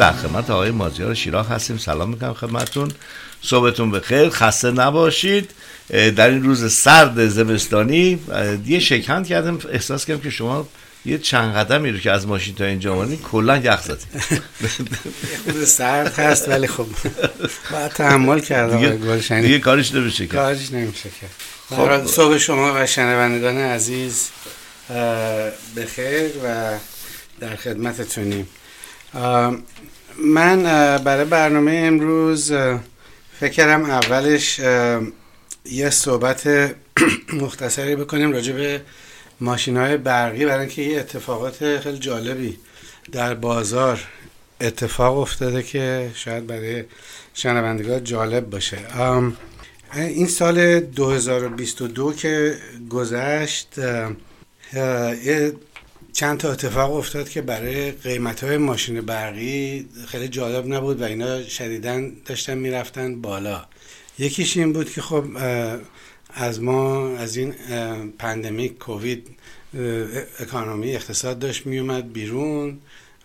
در خدمت آقای مازیار شیراخ هستیم. سلام می‌کنم خدمتتون. صبحتون بخیر. خسته نباشید. در این روز سرد زمستانی یه شکند کردم. احساس کردم که شما یه چند قدمی رو که از ماشین تا اینجا آمدین کلا یخ زدید. خود سرد هست ولی خب باید تحمل کرد گلشنی. دیگه کارش نمیشه کرد کارش نمیشه کرد خب. صبح شما و شنوندگان عزیز بخیر و در خدمتتونیم. من برای برنامه امروز فکر کردم اولش یه صحبت مختصری بکنیم راجع به ماشین های برقی برای اینکه یه اتفاقات خیلی جالبی در بازار اتفاق افتاده که شاید برای شنوندگان جالب باشه. این سال 2022 که گذشت یه چند تا اتفاق افتاد که برای قیمت های ماشین برقی خیلی جالب نبود و اینا شدیدن داشتن می‌رفتن بالا. یکیش این بود که خب از ما از این پندمیک کووید اکانومی اقتصاد داشت میومد بیرون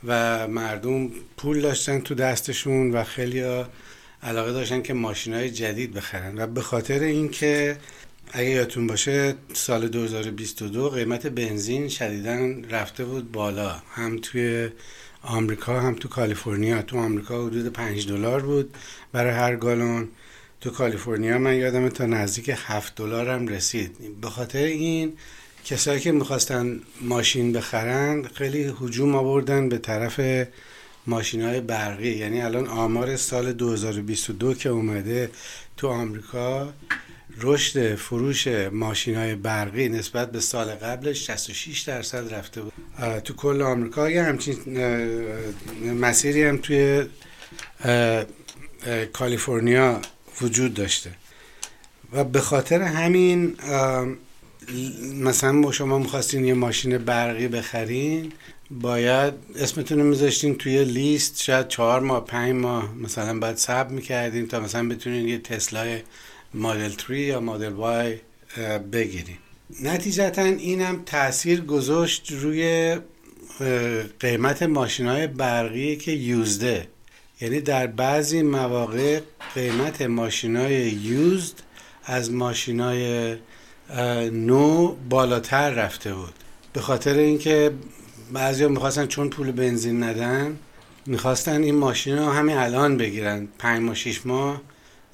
و مردم پول داشتن تو دستشون و خیلی علاقه داشتن که ماشین های جدید بخرن. و به خاطر اینکه اگه یادتون باشه سال 2022 قیمت بنزین شدیدا رفته بود بالا. هم توی آمریکا هم تو کالیفرنیا. تو آمریکا حدود 5 دلار بود برای هر گالون. تو کالیفرنیا من یادم تا نزدیک 7 دلار هم رسید. به خاطر این کسایی که می‌خواستن ماشین بخرن خیلی هجوم آوردن به طرف ماشین های برقی. یعنی الان آمار سال 2022 که اومده تو آمریکا رشد فروش ماشین های برقی نسبت به سال قبلش 66 درصد رفته بود. تو کل آمریکا یه همچین مسیری هم توی کالیفرنیا وجود داشته. و به خاطر همین مثلا شما می‌خواستین یه ماشین برقی بخرین باید اسمتون رو میذاشتین توی لیست شاید چهار ماه پنج ماه مثلا باید صبر می‌کردین تا مثلا بتونین یه تسلای مدل 3 یا مدل وای بگیریم. نتیجتا اینم تاثیر گذاشت روی قیمت ماشین های برقی که یوزده یعنی در بعضی مواقع قیمت ماشین های یوزد از ماشین های نو بالاتر رفته بود. به خاطر اینکه بعضی ها می‌خواستن چون پول بنزین ندن می‌خواستن این ماشین رو همین الان بگیرن پنج ماه شیش ماه.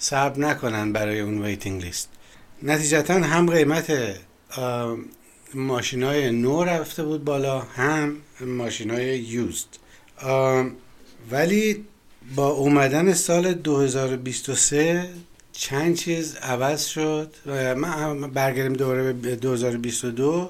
صبر نکنن برای اون ویتینگ لیست. نتیجتا هم قیمت ماشین های نو رفته بود بالا هم ماشین های یوزد ولی با اومدن سال 2023 چند چیز عوض شد. من برگردیم دوباره به 2022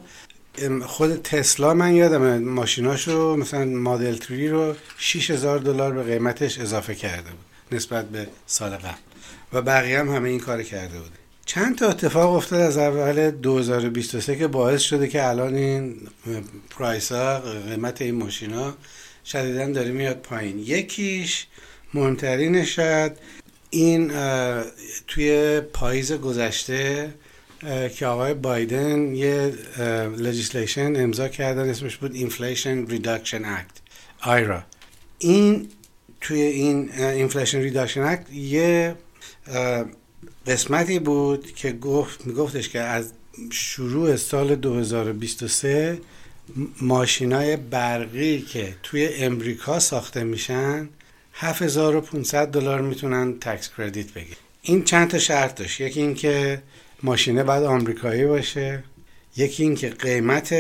خود تسلا من یادم ماشیناشو مثلا مدل 3 رو 6000 دلار به قیمتش اضافه کرده بود نسبت به سال قبل. و بقیه هم همه این کار کرده بوده. چند تا اتفاق افتاد از اول 2023 که باعث شده که الان این price ها قیمت این ماشین ها شدیدا داره میاد پایین. یکیش مهمترین شاید این توی پاییز گذشته که آقای بایدن یه legislation امضا کردن اسمش بود Inflation Reduction Act IRA این توی این Inflation Reduction Act یه قسمتی بود که گفت میگفتش که از شروع سال 2023 ماشینای برقی که توی امریکا ساخته میشن 7500 دلار می‌تونن تکس کردیت بگیر این چند تا شرط داشت. یکی اینکه ماشینه باید آمریکایی باشه. یکی اینکه قیمت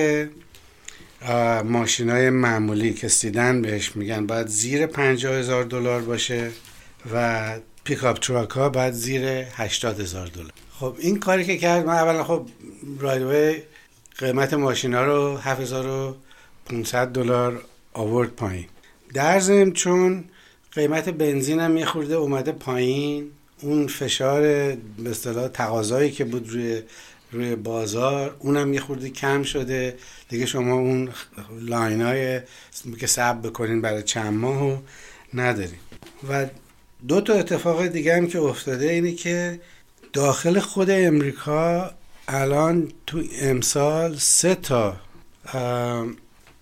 ماشینای معمولی که sedan بهش میگن باید زیر 50 هزار دلار باشه و pickup truck ها باید زیر 80 هزار دلار. خب این کاری که کرد من اولا خب right away قیمت ماشینا رو 7500 دلار آورد پایین. در ضمن چون قیمت بنزین هم یه خورده اومده پایین. اون فشار به اصطلاح تقاضایی که بود روی روی بازار اونم یه خورده کم شده. دیگه شما اون لاین های که سب بکنین برای چند ماه نداریم و دو تا اتفاق دیگه هم که افتاده اینه که داخل خود امریکا الان تو امسال سه تا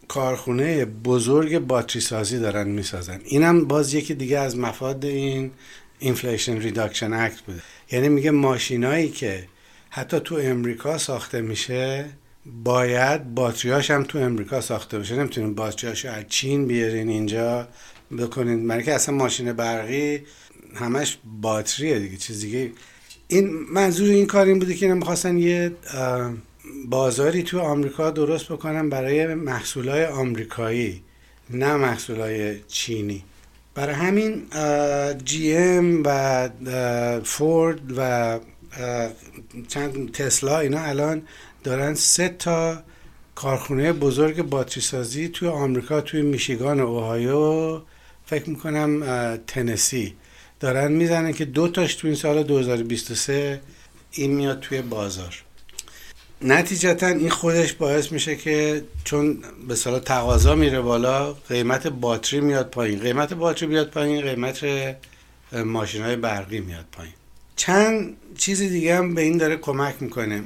کارخونه بزرگ باتری سازی دارن می‌سازن. اینم باز یکی دیگه از مفاد این Inflation Reduction Act بوده. یعنی میگه ماشینایی که حتی تو امریکا ساخته میشه باید باتریاش هم تو امریکا ساخته بشه نمی‌تونین باتریاش از چین بیارین اینجا. بکنین. برای که اصلا ماشین برقی همش باتریه دیگه چیز دیگه. این منظور این کار این بوده که می‌خواستن یه بازاری تو آمریکا درست بکنن برای محصولای آمریکایی نه محصولای چینی. برای همین جی ام و فورد و چند تسلا اینا الان دارن سه تا کارخونه بزرگ باتری سازی توی آمریکا توی میشیگان اوهایو فکر می‌کنم تنسی. دارن می‌زنن که دو تاش تو این سال 2023 این میاد توی بازار. نتیجتا این خودش باعث میشه که چون به صلاح تقاضا میره بالا قیمت باتری میاد پایین. قیمت باتری میاد پایین قیمت ماشین های برقی میاد پایین. چند چیز دیگه هم به این داره کمک می‌کنه.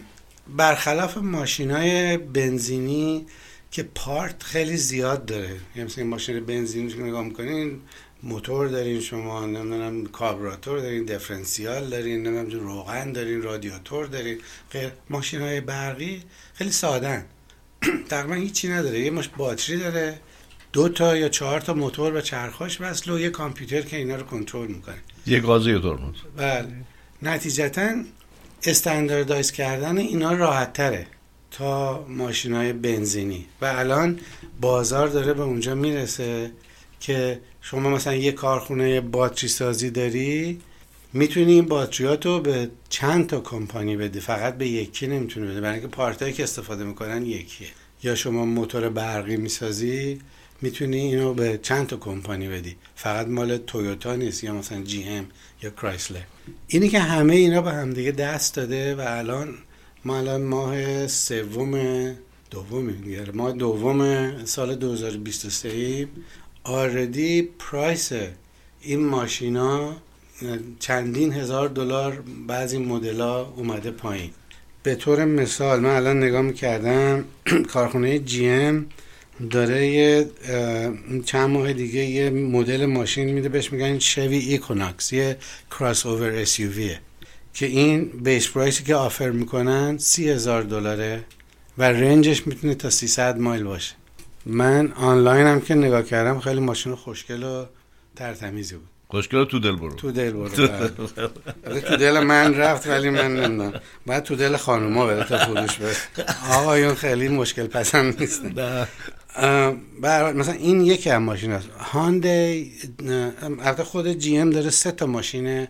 برخلاف ماشین های بنزینی که پارت خیلی زیاد داره. یعنی مثلا ماشین بنزینی که نگاه می‌کنین موتور دارین شما نمی‌دونم کاربراتور دارین دفرنسیال دارین نمی‌دونم روغن دارین رادیاتور دارین. غیر ماشین های برقی خیلی سادن تقریبا هیچی نداره. یه مش باتری داره. دو تا یا چهار تا موتور و چرخاش وصل و یه کامپیوتر که اینا رو کنترل می‌کنه. یه گازی یه ترمز. بله. نتیجتا استانداردایز کردن اینا راحت تره تا ماشین های بنزینی. و الان بازار داره به اونجا می‌رسه که شما مثلا یه کارخونه باتری سازی داری می‌تونی این باتریاتو به چند تا کمپانی بدی؟ فقط به یکی نمی‌تونی بده. برای اینکه پارتایی که استفاده می‌کنن یکیه. یا شما موتور برقی می‌سازی می‌تونی اینو به چند تا کمپانی بدی؟ فقط مال تویوتا نیست یا مثلا جی ام یا کرایسلر. اینی که همه اینا به همدیگه دست داده و الان ما الان ماه سوم دوم ماه دوم سال 2023 already price این ماشینا چندین هزار دلار بعضی مدلا اومده پایین. به طور مثال من الان نگاه می‌کردم کارخونه GM داره یه چند ماه دیگه یه مدل ماشین میده. بهش میگن Chevy Equinox یه کراس اوور اس که این base price ی که offer می‌کنن سی هزار دلاره و رنجش می‌تونه تا 300 مایل باشه. من آنلاین هم که نگاه کردم خیلی ماشین خوشگل و ترتمیزی بود. خوشگل تو دل برو. تو دل برو بله. تو دل من رفت ولی من نمی‌دونم. بعد تو دل خانوما بره تا فروش بره. آقایون خیلی مشکل پسند نیستن. مثلا این یکی از ماشین هست هاندی البته خود جی ام داره سه تا ماشین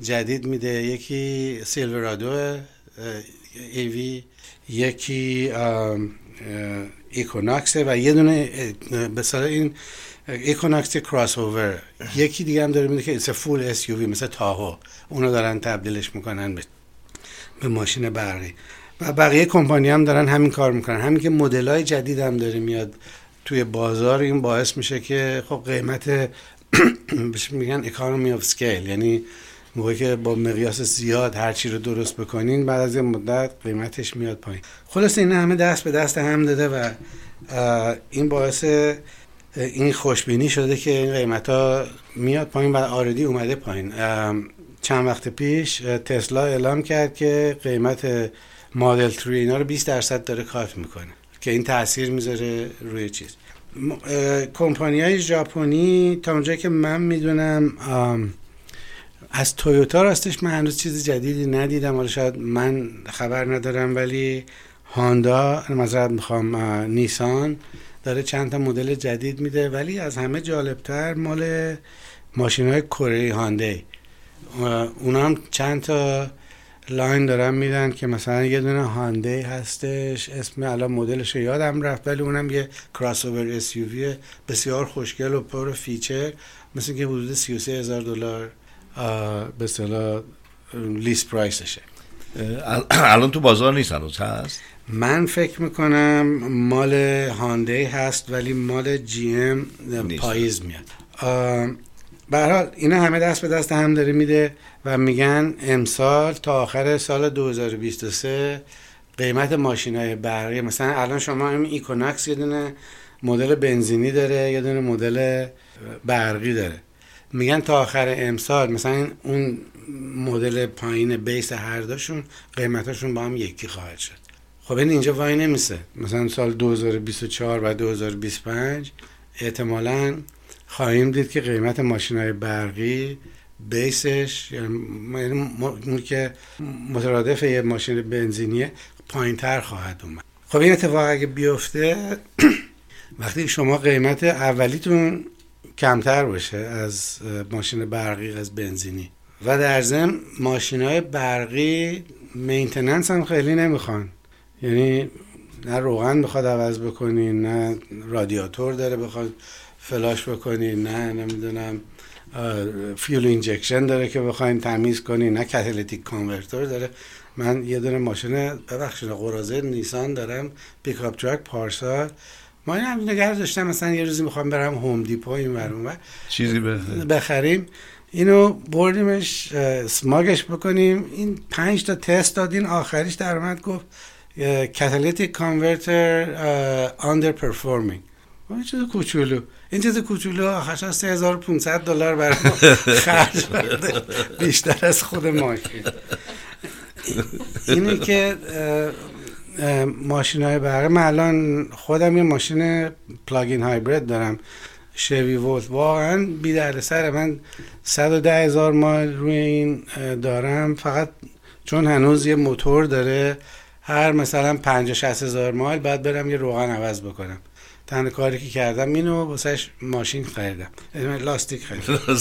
جدید میده. یکی سیلورادو EV یکی Equinox و یه دونه به این Equinox crossover یکی دیگه هم داره میده که ایسه full SUV مثل تاهو. اونو دارن تبدیلش می‌کنن به, به ماشین برقی. و بقیه کمپانی هم دارن همین کار می‌کنن. همین که مدل های جدید هم داره میاد توی بازار. این باعث میشه که خب قیمت میگن economy of scale یعنی موقعی که با مقیاس زیاد هر چی رو درست بکنین بعد از یه مدت قیمتش میاد پایین. خلاص این همه دست به دست هم داده و این باعث این خوشبینی شده که این قیمت ها میاد پایین و آردی اومده پایین. چند وقت پیش تسلا اعلام کرد که قیمت مدل 3 اینا رو 20 درصد داره کات می‌کنه که این تاثیر می‌ذاره روی چیز. کمپانی های ژاپنی تا اونجایی که من می‌دونم از تویوتا راستش من هنوز چیز جدیدی ندیدم. حالا شاید من خبر ندارم ولی هوندا مثلا می‌خوام نیسان داره چند تا مدل جدید میده ولی از همه جالبتر مال ماشین های کره هیوندای اونا هم چند تا line دارن میدن که مثلا یه دونه هیوندای هستش اسم الان مدلش یادم رفت ولی اونم یه کراس اوور اس بسیار خوشگل و پر feature مثل که حدود 33 هزار دلار. به اصطلاح list price شه الان تو بازار نیست هنوز هست؟ من فکر می‌کنم مال هیوندای هست ولی مال GM پاییز میاد. به حال اینا همه دست به دست هم داره میده و میگن امسال تا آخر سال 2023 قیمت ماشین های برقی مثلا الان شما این Equinox یه دونه مدل بنزینی داره یه دونه مدل برقی داره. میگن تا آخر امسال مثلا اون مدل پایین بیس هر داشون قیمتاشون با هم یکی خواهد شد. خب این اینجا وای نمیسه. مثلا سال 2024 و 2025 احتمالا خواهیم دید که قیمت ماشین های برقی بیسش یعنی که مترادف یه ماشین بنزینیه پایین تر خواهد اومد. خب این اتفاق اگه بیفته وقتی شما قیمت اولیتون کمتر باشه از ماشین برقی از بنزینی. و در ضمن ماشین های برقی maintenance هم خیلی نمی‌خوان. یعنی نه روغن بخواد عوض بکنین نه رادیاتور داره بخواد flush بکنین نه نمی‌دونم fuel injection داره که بخواین تمیز کنین نه catalytic converter داره. من یه دونه ماشین ببخشید قراضه نیسان دارم pickup truck پارسال. ما این هم نگه داشتم مثلا یه روزی می‌خوام برم Home Depot این ور اون ور چیزی بخریم. اینو بردیمش سماگش بکنیم. این پنج تا تست دادین آخریش در اومد گفت catalytic converter underperforming این چیز کوچولو. این چیز کوچولو آخرش 3500 دلار برای خرج بیشتر از خود ماشین. اینه که ماشین های برقی من الان خودم یه ماشین پلاگین هایبرید دارم. شوی ولت واقعا بی در سر من 110 هزار مایل روی این دارم. فقط چون هنوز یه موتور داره هر مثلا 50 60 هزار مایل بعد برم یه روغن عوض بکنم. تنها کاری که کردم اینو واسهش ماشین خریدم. لاستیک خریدم.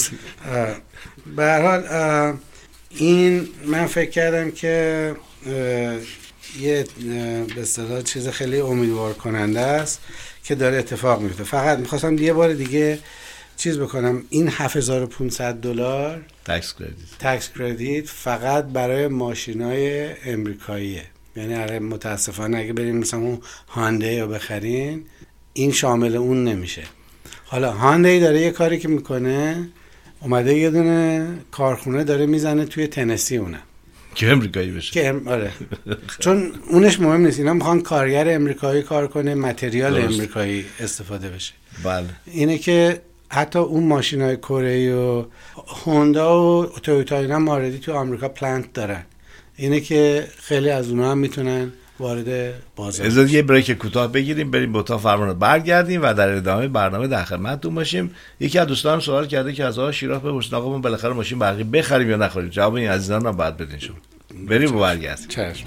به حال این من فکر کردم که یه به اصطلاح چیز خیلی امیدوار کننده است که داره اتفاق میفته. فقط می‌خواستم یه بار دیگه چیز بکنم. این 7500 دلار تکس کردیت تکس کردیت فقط برای ماشینای امریکاییه. یعنی آره متاسفانه اگه بریم مثلا اون هانده رو بخرین این شامل اون نمیشه. حالا هانده داره یه کاری که می‌کنه اومده یه دونه کارخونه داره می‌زنه توی تنسی اونه. که امریکایی بشه. که آره. چون اونش مهم نیست. اینا می‌خوان کارگر امریکایی کار کنه متریال امریکایی استفاده بشه. بله. اینه که حتی اون ماشین های کره و هوندا و تویوتا اینا ماردی تو آمریکا پلنت دارن. اینه که خیلی از اونها هم می‌تونن وارد بازار از یه بریک کوتاه بگیریم بریم به اتاق فرمان برگردیم و در ادامه برنامه در خدمتتون باشیم. یکی از دوستان سوال کرده که از آقا شیراز بپرسید آقا ما بالاخره ماشین برقی بخریم یا نخریم؟ جواب این عزیزان هم بعد بدین شما. بریم و برگردیم. چشم.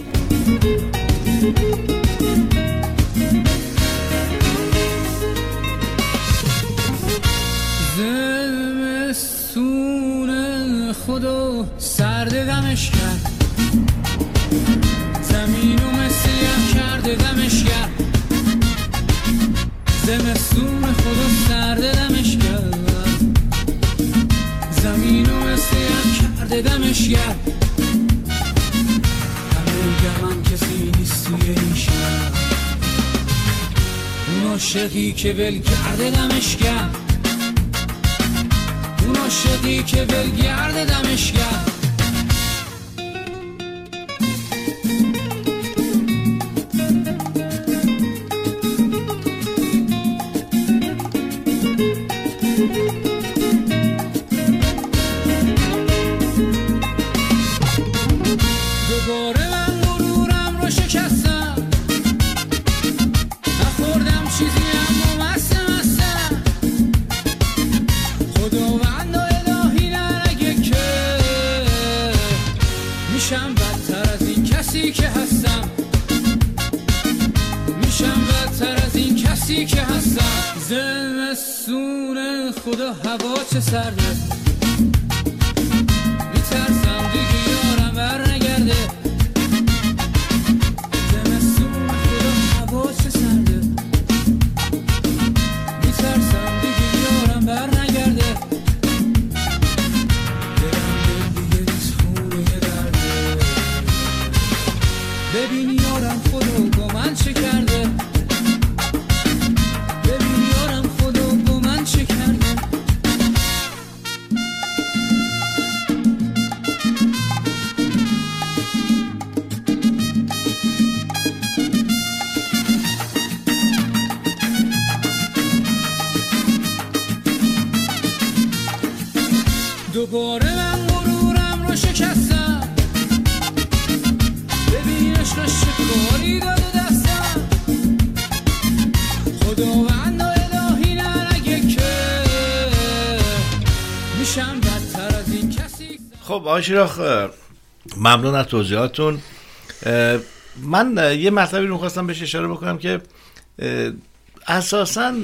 خدا سرد دمش کرد. زمستون خدا سرد دمش کرد. زمین و مثل کرده دمش کرد. همه کسی نیست توی این شهر. اون عاشقی که ول کرده دمش کرد. اون عاشقی که ول کرده دمش کرد. خدا هوا چه سرده دوباره من غرورم رو شکستم. ببین عشقش چه کاری داده دستم. خداوند و الهی نه نگه که میشم بدتر از این کسی خب اه، ممنون از توضیحاتون من یه مطلبی رو خواستم بهش اشاره بکنم که اساسا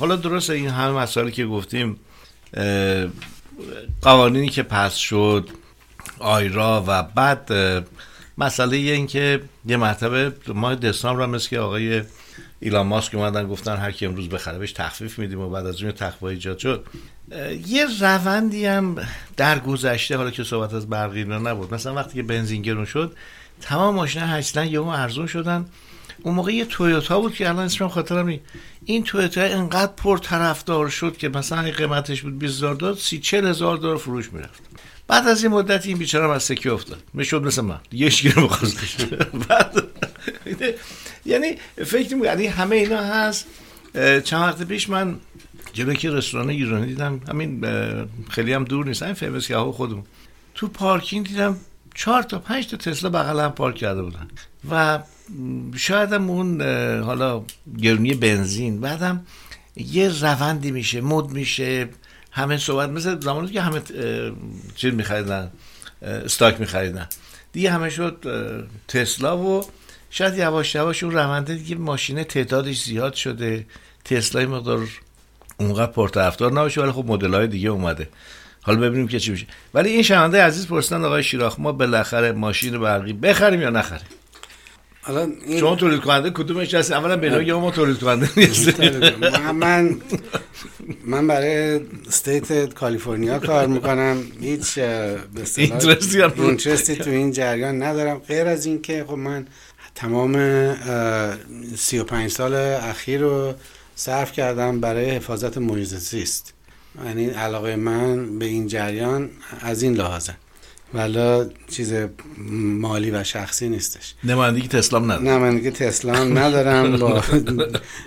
حالا درسته این همه مسائلی که گفتیم قوانینی که پس شد آیرا و بعد مسئله این که یه مرتبه ماه دسامبر هم مثل که آقای ایلان ماسک اومدن گفتن هر کی امروز بخره بهش تخفیف میدیم و بعد از اون تخفیف ایجاد شد. یه روندی هم در گذشته حالا که صحبت از اینا نبود. مثلا وقتی که بنزین گرون شد تمام ماشینا هشتن یهو ارزون شدن. اون موقع یه تویوتا بود که الان اسمم خاطرم نیست. این تویوتا انقدر پرطرفدار شد که مثلا قیمتش بود 20000 دلار 30 هزار دلار فروش می‌رفت. بعد از این مدت این بیچاره هم از سکه افتاد. می‌شد مثل من. یه بخواست بعد یعنی فکر می‌کنم یعنی همه اینا هست. چند وقت پیش من جلوی که رستوران ایرانی دیدم. همین خیلی هم دور نیست. همین فیمس ها خودمون. تو پارکینگ دیدم چهار تا پنج تا تسلا بغل هم پارک کرده بودن. و شاید هم اون حالا گرونی بنزین بعدم یه روندی میشه مد میشه همه صحبت مثل زمانی که همه چیز میخریدن استاک میخریدن. دیگه همه شد تسلا و شاید یواش یواش اون رونده دیگه ماشین تعدادش زیاد شده. تسلا مقدار اونقدر پرطرفدار نباشه ولی خب مدل های دیگه اومده. حالا ببینیم که چی میشه. ولی این شنونده عزیز پرسیدن آقای شیراخ ما بالاخره ماشین برقی بخریم یا نخریم؟ حالا این شما تولید کننده کدومش هست اولا به یا ما تولید کننده نیستیم من من برای استیت کالیفرنیا کار می‌کنم. هیچ به اینترستی تو این جریان ندارم. غیر از این که خب من تمام اه، 35 سال اخیر رو صرف کردم برای حفاظت محیط زیست یعنی علاقه من به این جریان از این لحاظه. ولی چیز مالی و شخصی نیستش. نمایندگی تسلا من دیگه تسلا ندارم با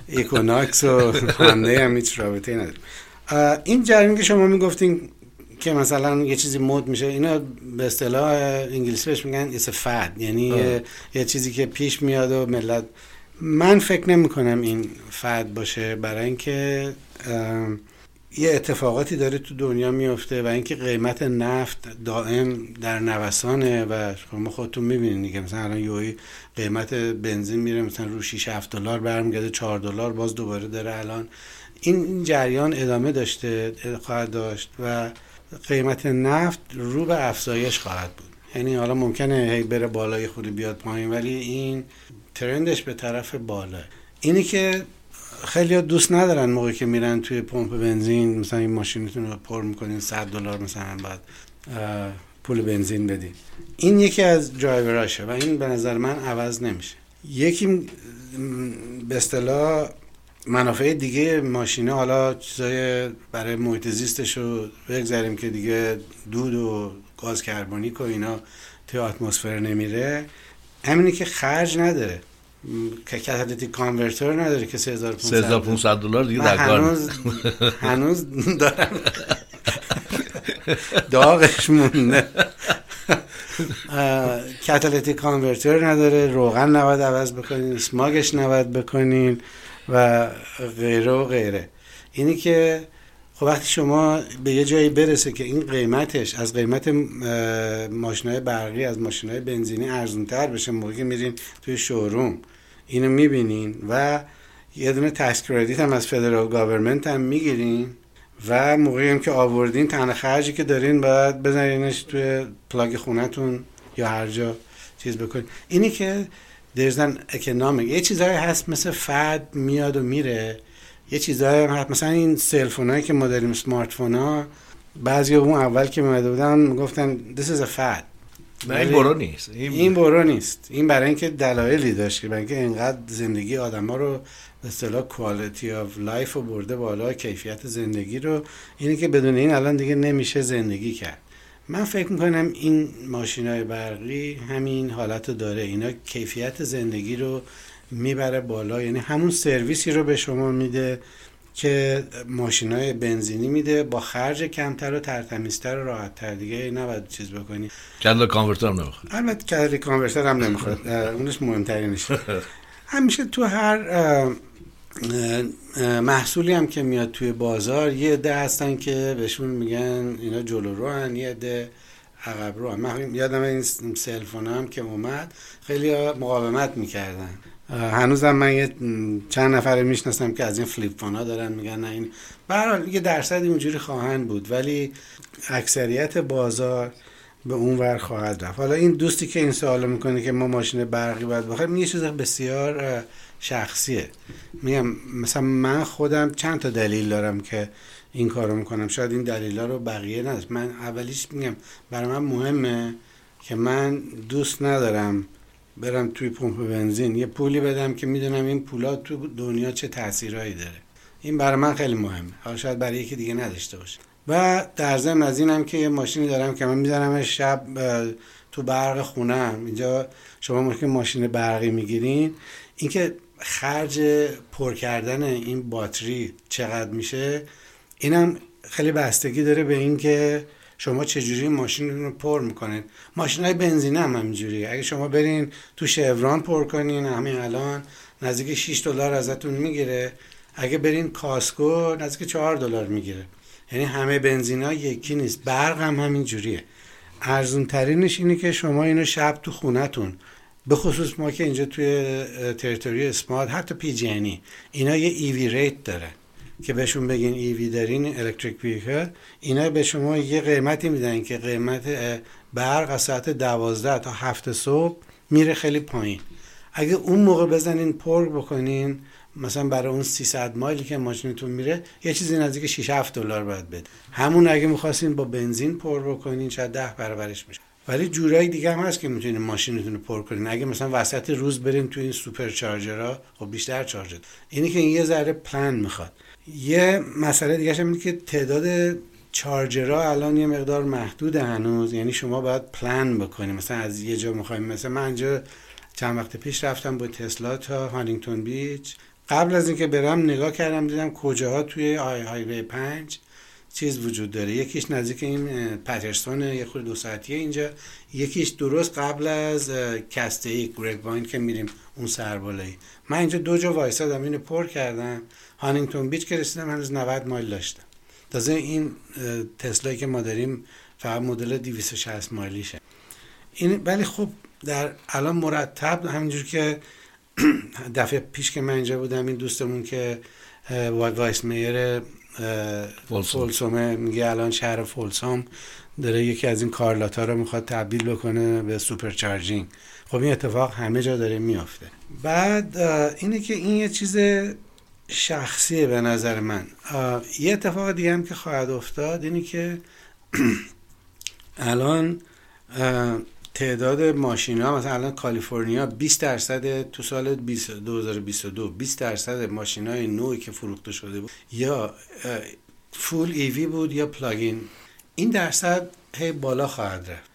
ایکوناکس و هنده هم هیچ رابطه ندارم. اه، این جریان که شما می‌گفتین که مثلا یه چیزی مد میشه اینا به اصطلاح انگلیسی بهش میگن it's a fad یعنی یه, یه چیزی که پیش میاد و ملت من فکر نمی کنم این فد باشه برای اینکه اه، یه اتفاقاتی داره تو دنیا میفته و اینکه قیمت نفت دائم در نوسانه و شما خودتون می‌بینید دیگه. مثلا الان یوی قیمت بنزین میره مثلا رو 6 7 دلار برمیگرده 4 دلار باز دوباره داره الان. این جریان ادامه داشته خواهد داشت و قیمت نفت رو به افزایش خواهد بود. یعنی حالا ممکنه هی بره بالای خودی بیاد پایین ولی این ترندش به طرف بالا. اینی که خیلی دوست ندارن موقعی که میرن توی پمپ بنزین مثلا این ماشینتون رو پر می‌کنین 100 دلار مثلا اه، پول بنزین بدین. این یکی از درایوراشه و این به نظر من عوض نمیشه. یکی به اصطلاح منافع دیگه ماشینه حالا چیزای برای محیط زیستش رو بگذاریم که دیگه دود و گاز کربونیک و اینا توی اتمسفر نمیره همینی که خرج نداره. که catalytic converter نداره که 3500 3500 دلار دیگه در کار هنوز هنوز دارم. داغش مونده. catalytic converter نداره. روغن نباید عوض بکنین. سماگش نباید بکنین. و غیره و غیره. اینی که خب وقتی شما به یه جایی برسه که این قیمتش از قیمت ماشینای برقی از ماشینای بنزینی ارزونتر بشه موقعی که میرین توی showroom. اینو می‌بینین و یه دونه tax هم از federal government هم می‌گیرین و موقعی هم که آوردین تنها خرجی که دارین باید بزنینش توی plug خونتون یا هر جا چیز بکنین. اینی که در economic یه چیزهایی هست مثل fad میاد و میره. یه چیزهایی هم هست. مثلا این cell phone که ما داریم smartphone ها بعضی اون اول که اومده بودن گفتن this is a fad. نه این برو نیست این برو نیست این برای اینکه دلایلی داشت که برای اینکه اینقدر زندگی آدم ها رو به اصطلاح quality of life رو برده بالا کیفیت زندگی رو اینه که بدون این الان دیگه نمیشه زندگی کرد. من فکر می‌کنم این ماشین های برقی همین حالت رو داره. اینا کیفیت زندگی رو می‌بره بالا. یعنی همون سرویسی رو به شما میده. که ماشین های بنزینی میده با خرج کمتر و ترتمیزتر و راحتتر. دیگه نباید چیز بکنی. کدل کانورتر هم نمی‌خواد. البته کدل کانورتر هم نمی‌خواد. اونش مهمترینش همیشه تو هر محصولی هم که میاد توی بازار یه عده هستن که بهشون میگن اینا جلو رو هن یه عده عقب رو هن. من یادم این cell phone هم که اومد خیلی مقاومت می‌کردن. هنوزم من یه چند نفر می‌شناسم که از این flip phone ها دارن میگن نه این برحال یه درصدی اونجوری خواهند بود ولی اکثریت بازار به اون ور خواهد رفت. حالا این دوستی که این سوالو می‌کنه که ما ماشین برقی باید بخوایم یه چیز بسیار شخصیه. میگم مثلا من خودم چند تا دلیل دارم که این کارو می‌کنم. شاید این دلیلا رو بقیه نداشت من اولیش میگم برای من مهمه که من دوست ندارم برم توی پمپ بنزین. یه پولی بدم که می‌دونم این پولا تو دنیا چه تاثیرایی داره. این برای من خیلی مهمه. حالا شاید برای یکی دیگه نداشته باشه. و در ضمن از اینم که یه ماشینی دارم که من می‌ذارم شب تو برق خونم اینجا شما ممکن ماشین برقی می‌گیرین. اینکه خرج پر کردن این باتری چقدر میشه اینم خیلی بستگی داره به اینکه شما چجوری ماشین رو پر می‌کنید؟ ماشین های بنزینه هم همینجوری. اگه شما برین تو Chevron پر کنین همین الان نزدیک 6 دلار ازتون می‌گیره. اگه برین Costco نزدیک 4 دلار می‌گیره. یعنی همه بنزینا یکی نیست. برق هم همین جوریه ارزون ترینش اینه که شما اینو شب تو خونتون به خصوص ما که اینجا توی territory SMUD حتی PG اینا یه EV rate داره. که بهشون بگین EV دارین electric vehicle اینا به شما یه قیمتی میدن که قیمت برق از ساعت دوازده تا هفت صبح میره خیلی پایین. اگه اون موقع بزنین پر بکنین مثلا برای اون 300 مایلی که ماشینتون میره یه چیزی نزدیک 6 7 دلار باید بده. همون اگه می‌خواستین با بنزین پر بکنین شاید 10 برابرش میشه. ولی جورایی دیگه هم هست که می‌تونین ماشینتون رو پر کنین. اگه مثلا وسط روز برین تو این supercharger ها خب بیشتر charge اینی که این یه ذره پلن می‌خواد. یه مسئله دیگه هم که تعداد چارجرها الان یه مقدار محدود هنوز. یعنی شما باید پلان بکنید مثلا از یه جا می‌خوایم مثلا من اینجا چند وقت پیش رفتم با تسلا تا هانینگتون بیچ. قبل از اینکه برم نگاه کردم دیدم کجاها توی آی هایوی پنج چیز وجود داره. یکیش نزدیک این پترسون یه خود دو ساعتیه اینجا. یکیش درست قبل از کسته Grapevine که میریم اون سربالایی من اینجا دو جا وایسادم اینو پر کردم. Huntington Beach که رسیدم هنوز 90 مایل داشتم. تازه این تسلایی که ما داریم فقط مدل 260 مایلیشه. این ولی خب در الان مرتب همینجور که دفعه پیش که من اینجا بودم این دوستمون که vice mayor فولسومه میگه الان شهر فولسوم داره یکی از این کارلاتا رو می‌خواد تبدیل بکنه به سوپر چارجینگ خب این اتفاق همه جا داره میافته. بعد اینه که این یه چیز شخصیه به نظر من. یه اتفاق دیگه هم که خواهد افتاد اینه که الان تعداد ماشین ها مثلا الان کالیفرنیا 20 درصد تو سال 2022 20 درصد ماشین های نوعی که فروخته شده بود یا full EV بود یا plug-in. این درصد هی بالا خواهد رفت.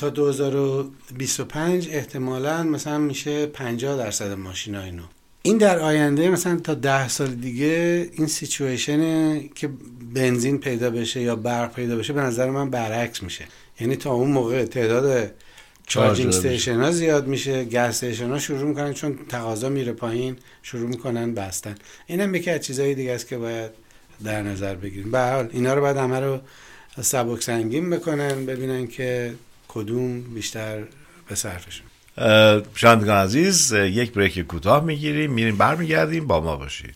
تا 2025 احتمالا مثلا میشه 50 درصد ماشین های نو. این در آینده مثلا تا ده سال دیگه این سیچویشن که بنزین پیدا بشه یا برق پیدا بشه به نظر من برعکس میشه. یعنی تا اون موقع تعداد charging station ها زیاد میشه gas station ها شروع می‌کنن چون تقاضا میره پایین شروع می‌کنن بستن. اینم یکی از چیزهای دیگه است که باید در نظر بگیریم. به حال اینا رو باید همه رو سبک سنگین بکنن ببینن که کدوم بیشتر به صرفشون. اه، شنوندگان عزیز یک بریک کوتاه می‌گیریم میریم برمیگردیم با ما باشید.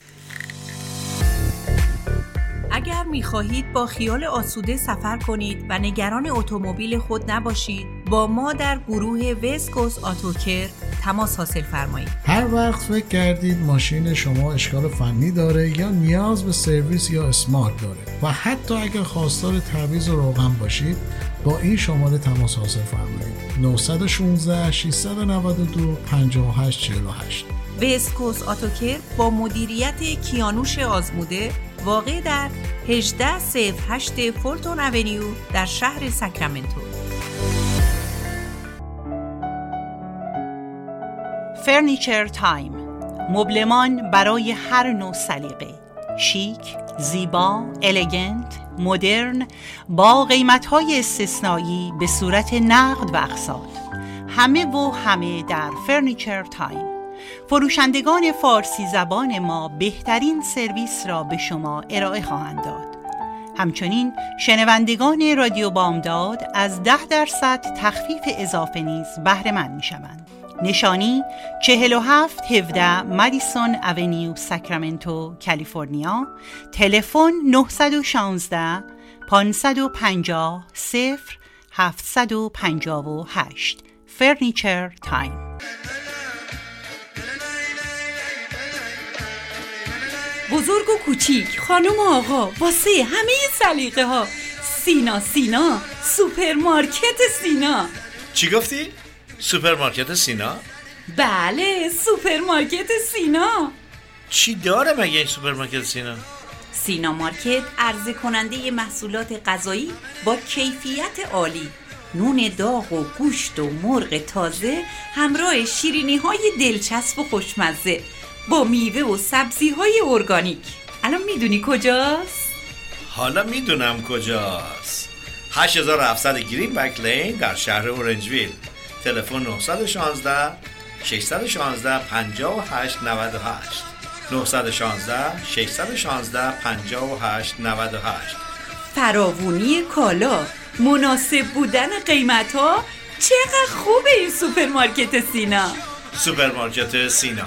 اگر می خواهید با خیال آسوده سفر کنید و نگران اتومبیل خود نباشید با ما در گروه وسکوس آتوکر تماس حاصل فرمایید. هر وقت فکر کردید ماشین شما اشکال فنی داره یا نیاز به سرویس یا اسمارت داره و حتی اگر خواستار تعویض و روغن باشید با این شماره تماس حاصل فرمایید. 916 692 5848 وسکوس آتوکر با مدیریت کیانوش آزموده واقع در 1808 فولتون اونیو در شهر ساکرامنتو. Furniture Time مبلمان برای هر نوع سلیقه. شیک، زیبا، elegant، مدرن با قیمت‌های استثنایی به صورت نقد و اقساط. همه و همه در Furniture Time فروشندگان فارسی زبان ما بهترین سرویس را به شما ارائه خواهند داد. همچنین شنوندگان رادیو بامداد از ده درصد تخفیف اضافه نیز بهره مند می شوند. نشانی 47 17 Madison Avenue ساکرامنتو کالیفرنیا. تلفن 916 550 0 758 Furniture Time. بزرگ و کوچیک خانم و آقا واسه همه سلیقه ها سینا سینا سوپرمارکت سینا. چی گفتی؟ سوپرمارکت سینا؟ بله سوپرمارکت سینا چی داره مگه این سوپرمارکت سینا؟ سینا مارکت عرضه کننده محصولات غذایی با کیفیت عالی نون داغ و گوشت و مرغ تازه همراه شیرینی های دلچسب و خوشمزه با میوه و سبزی های ارگانیک الان می‌دونی کجاست؟ حالا می‌دونم کجاست 8700 Greenback Lane در شهر Orangevale تلفن 916 616 58 98 916 616 58 98 فراوونی کالا. مناسب بودن قیمت ها چقدر خوبه این سوپرمارکت سینا. سوپرمارکت سینا.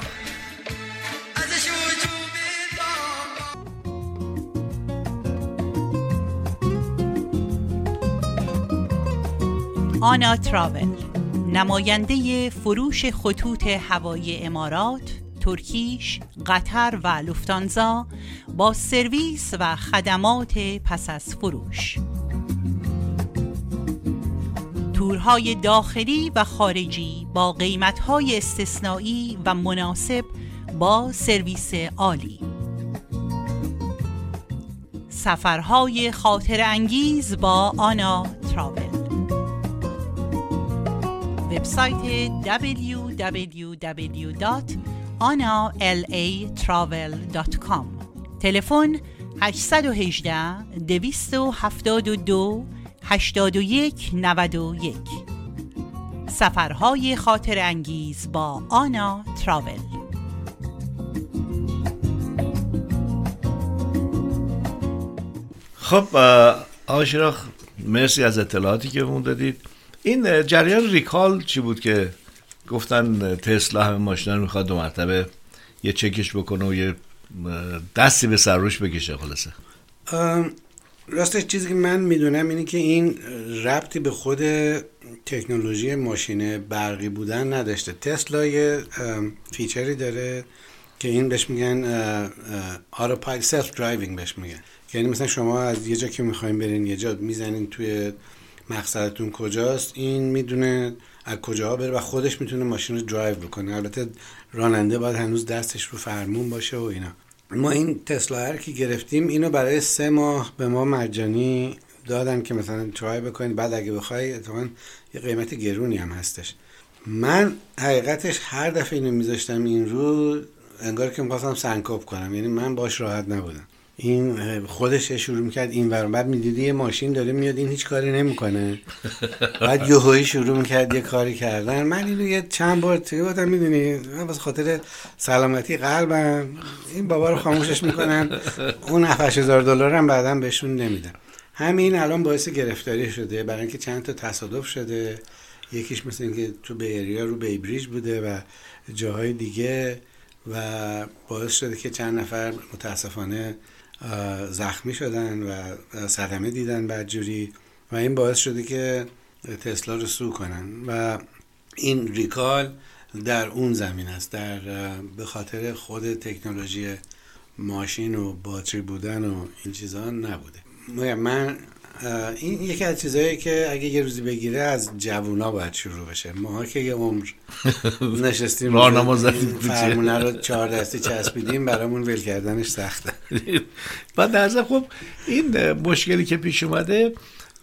آنا تراول. نماینده فروش خطوط هوایی امارات، ترکیش، قطر و لوفتانزا با سرویس و خدمات پس از فروش. تورهای داخلی و خارجی با قیمتهای استثنایی و مناسب با سرویس عالی. سفرهای خاطر انگیز با آنا تراول. وبسایت www.analatravel.com تلفن 818 272 81 91 سفرهای خاطر انگیز با آنا تراول. خب آقای شراخ مرسی از اطلاعاتی که مون دادید. این جریان ریکال چی بود که گفتن تسلا همه ماشینا رو می‌خواد دو مرتبه یه چکش بکنه و یه دستی به سروش بکشه خلاصه. راستش چیزی که من می‌دونم اینه که این ربطی به خود تکنولوژی ماشین برقی بودن نداشته. تسلا یه فیچری داره که این بهش میگن autopilot self driving بهش میگن. یعنی مثلا شما از یه جا که می‌خواین برین یه جا می‌زنین توی مقصدتون کجاست؟ این می‌دونه از کجاها بره و خودش می‌تونه ماشین رو درایو بکنه. البته راننده باید هنوز دستش رو فرمون باشه و اینا. ما این تسلا هر که گرفتیم اینو برای سه ماه به ما مجانی دادن که مثلا try بکنید. بعد اگه بخوای اتفاقا یه قیمت گرونی هم هستش. من حقیقتش هر دفعه اینو میذاشتم این رو انگار که می‌خواستم سنکوب کنم. یعنی من باش راحت نبودم. این خودش شروع می‌کرد این ور بعد می‌دیدی یه ماشین داره میاد این هیچ کاری نمی‌کنه. بعد یهویی شروع می‌کرد یه کاری کردن. من اینو یه چند بار توی بودم می‌دونی من واسه خاطر سلامتی قلبم این بابا رو خاموشش می‌کنن. اون 7000 دلار هم بعدا بهشون نمیدم همین الان باعث گرفتاری شده برای اینکه چند تا تصادف شده. یکیش مثل اینکه تو بیریا رو بیبریج بوده و جاهای دیگه و باعث شده که چند نفر متاسفانه زخمی شدن و صدمه دیدن بدجوری و این باعث شده که تسلا رو سو کنن. و این ریکال در اون زمین است در به خاطر خود تکنولوژی ماشین و باتری بودن و این چیزها نبوده. من این یکی از چیزهایی که اگه یه روزی بگیره از جوونا باید شروع بشه. ما که یه عمر نشستیم راهنما زدیم فرمونه رو چهار دستی چسبیدیم برامون ول کردنش سخته. بعد در خب این مشکلی که پیش اومده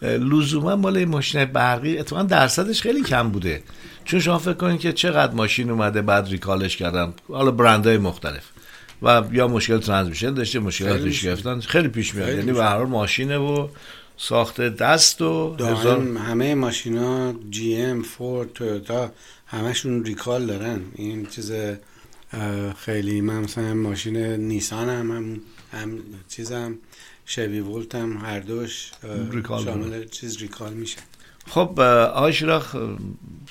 لزوما مال این ماشین برقی اتفاقا درصدش خیلی کم بوده. چون شما فکر کنید که چقدر ماشین اومده بعد ریکالش کردن. حالا برندهای مختلف. و یا مشکل ترانسمیشن داشته مشکلات پیش گرفتن. خیلی پیش میاد. یعنی به هر ماشینه و ساخته دست و هزار... همه ماشینا جی ام فورد تویوتا همشون ریکال دارن. این چیز خیلی من مثلا ماشین نیسان هم هم, هم چیزم شوی ولت هم هر دوش شامل چیز ریکال میشه. خب آقای شراخ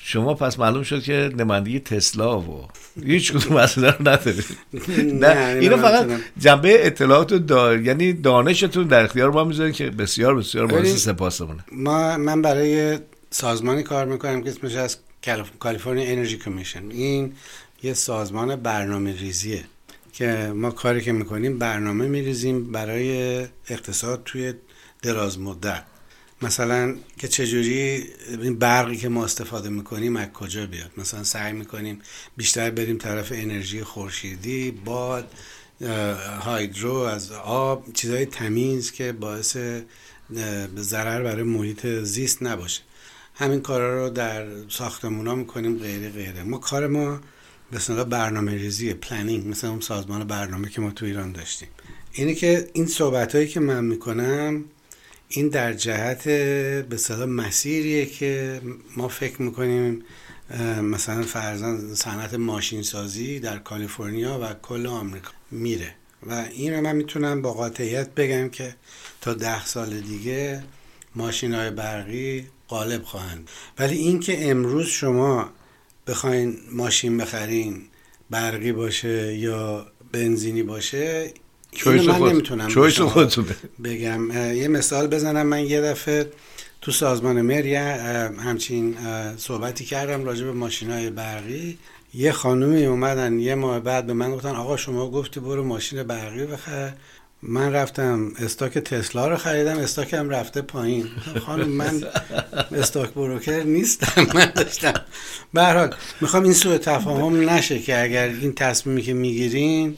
شما پس معلوم شد که نمایندگی تسلا و هیچ کدوم اصلا رو ندارید. نه اینو فقط جنبه اطلاعات دا... یعنی دانشتون در اختیار ما می‌ذارید که بسیار بسیار باعث سپاسمونه. ما من برای سازمانی کار می‌کنم که اسمش از کالیفرنیا انرژی کمیشن. این یه سازمان برنامه ریزیه که ما کاری که می‌کنیم برنامه میریزیم برای اقتصاد توی دراز مدت. مثلا که چجوری این برقی که ما استفاده می‌کنیم از کجا بیاد؟ مثلا سعی می‌کنیم بیشتر بریم طرف انرژی خورشیدی باد هایدرو از آب چیزهای تمیز که باعث ضرر برای محیط زیست نباشه. همین کارا رو در ساختمون ها می‌کنیم غیره غیره. ما کار ما به برنامه ریزی پلنینگ مثل اون سازمان برنامه که ما تو ایران داشتیم. اینه که این صحبت هایی که من می‌کنم این در جهت به صلاح مسیریه که ما فکر می‌کنیم مثلا فرزن صنعت ماشین سازی در کالیفرنیا و کل آمریکا میره. و این رو من می‌تونم با قاطعیت بگم که تا ده سال دیگه ماشین های برقی غالب خواهند. ولی اینکه امروز شما بخواین ماشین بخرین برقی باشه یا بنزینی باشه چویس من نمی‌تونم چویس بگم. یه مثال بزنم من یه دفعه تو سازمان مر همچین صحبتی کردم راجع به ماشین های برقی. یه خانومی اومدن یه ماه بعد به من گفتن آقا شما گفتی برو ماشین برقی بخر. من رفتم استاک تسلا رو خریدم استاکم رفته پایین. خانم من استاک بروکر نیستم. من داشتم. به می‌خوام این سوء تفاهم نشه که اگر این تصمیمی که می‌گیرین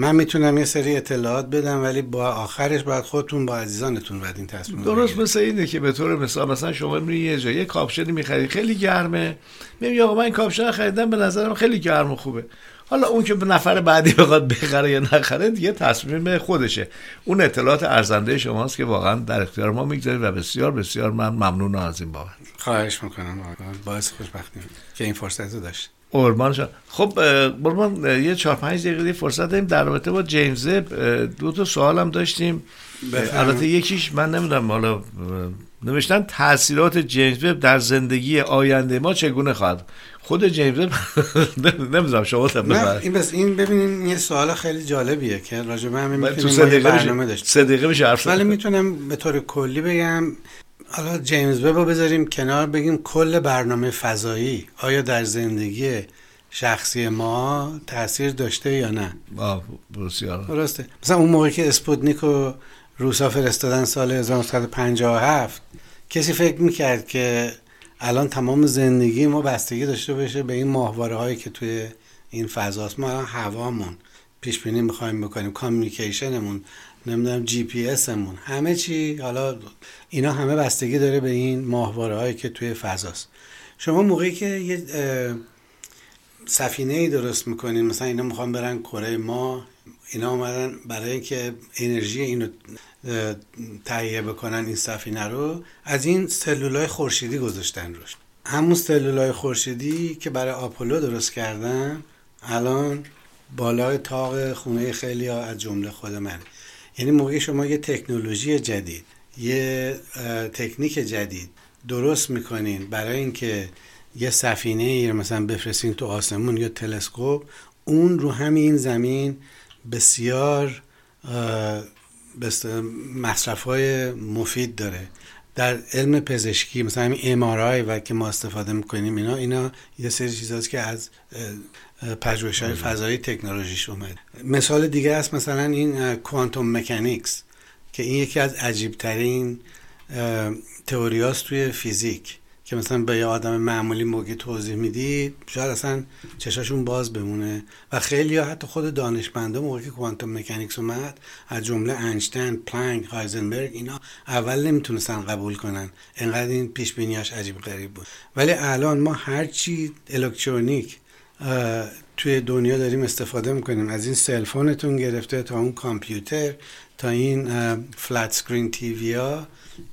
من می‌تونم یه سری اطلاعات بدم ولی با آخرش باید خودتون با عزیزانتون باید این تصمیم درست مثل اینه که به طور مثال مثلا شما میری یه جایی یه کاپشنی می‌خرید خیلی گرمه. میگی آقا من این کاپشن خریدم به نظرم خیلی گرم و خوبه. حالا اون که به نفر بعدی بخواد بخره یا نخره دیگه تصمیم خودشه. اون اطلاعات ارزنده شماست که واقعا در اختیار ما می‌گذارید و بسیار بسیار من ممنون از این بابت. خواهش می‌کنم باعث خوشبختی که این فرصت رو داشت. قربان شد خب قربان یه چهار پنج دقیقه فرصت داریم. در رابطه با جیمز دو تا سوال هم داشتیم. البته یکیش من نمی‌دونم حالا نوشتن تاثیرات جیمز وب در زندگی آینده ما چگونه خواهد خود جیمز وب نمی‌دونم شما نه این بس این ببینین یه سوال خیلی جالبیه که راجع به همین می‌تونیم برنامه داشت سه دقیقه میشه حرف ولی می‌تونم به طور کلی بگم حالا جیمز وب رو بذاریم کنار بگیم کل برنامه فضایی آیا در زندگی شخصی ما تاثیر داشته یا نه؟ درسته. مثلا اون موقع که اسپوتنیک رو روسا فرستادن سال 1957 کسی فکر می‌کرد که الان تمام زندگی ما بستگی داشته باشه به این ماهواره هایی که توی این فضاست. ما الان هوامون پیش بینی می‌خوایم بکنیم communication مون نمی‌دونم جی پی اسمون همه چی حالا اینا همه بستگی داره به این ماهواره هایی که توی فضاست. شما موقعی که یه سفینه ای درست می‌کنین مثلا اینا می‌خوان برن کره ما اینا اومدن برای اینکه انرژی اینو تهیه بکنن این سفینه رو از این سلولای خورشیدی گذاشتن روش. همون سلولای خورشیدی که برای آپولو درست کردن الان بالای تاق خونه خیلی ها از جمله خود من یعنی موقعی شما یه تکنولوژی جدید یه تکنیک جدید درست می‌کنین برای اینکه یه سفینه ای مثلا بفرستین تو آسمون یا تلسکوپ اون رو همین زمین بسیار مصرف های مفید داره. در علم پزشکی مثلا همین امارای و که ما استفاده می‌کنیم اینا اینا یه سری چیزاست که از پژوهش های فضایی تکنولوژیش اومد. مثال دیگه است مثلا این کوانتوم مکانیکس که این یکی از عجیبترین تئوریاست توی فیزیک که مثلا به یه آدم معمولی موقع توضیح میدی شاید اصلا چشاشون باز بمونه و خیلی ها حتی خود دانشمندا موقعی که کوانتوم مکانیکس اومد از جمله انشتین، پلانک، هایزنبرگ اینا اول نمی‌تونستن قبول کنن. انقدر این پیش بینیاش عجیب غریب بود. ولی الان ما هرچی الکترونیک توی دنیا داریم استفاده می‌کنیم. از این cell phone تون گرفته تا اون کامپیوتر تا این flat screen TV ها.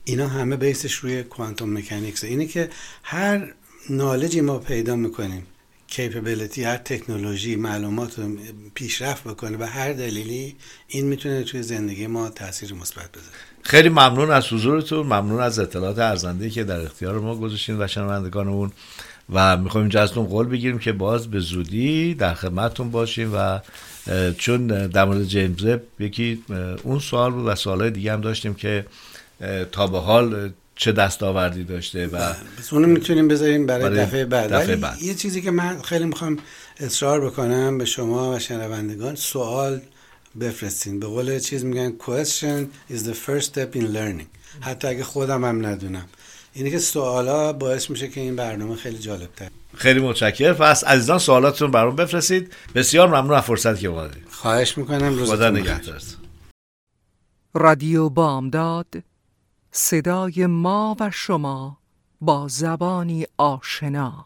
اینا همه base ش روی quantum mechanics اینه که هر knowledge ی ما پیدا می‌کنیم capability هر تکنولوژی معلومات رو پیشرفت بکنه و هر دلیلی این می‌تونه توی زندگی ما تاثیر مثبت بذاره. خیلی ممنون از حضورتون. ممنون از اطلاعات ارزنده که در اختیار ما گذاشتین و شنوندگانمون. و می‌خوایم اینجا ازتون قول بگیریم که باز به زودی در خدمتتون باشیم و چون در مورد جیمز یکی اون سوال بود و سوالای دیگه هم داشتیم که تا به حال چه دستاوردی داشته و اونو می‌تونیم بذاریم برای, دفعه بعد, دفعه بعد. یه چیزی که من خیلی می‌خوام اصرار بکنم به شما و شنوندگان سوال بفرستین. به قول چیز میگن question is the first step in learning. حتی اگه خودم هم ندونم. اینه که سوالا باعث میشه که این برنامه خیلی جالب تر خیلی متشکرم. پس عزیزان سوالاتتون برام بفرستید. بسیار ممنون از فرصتی که اومدید. خواهش می‌کنم. خدا نگهدار رادیو بامداد صدای ما و شما با زبانی آشنا.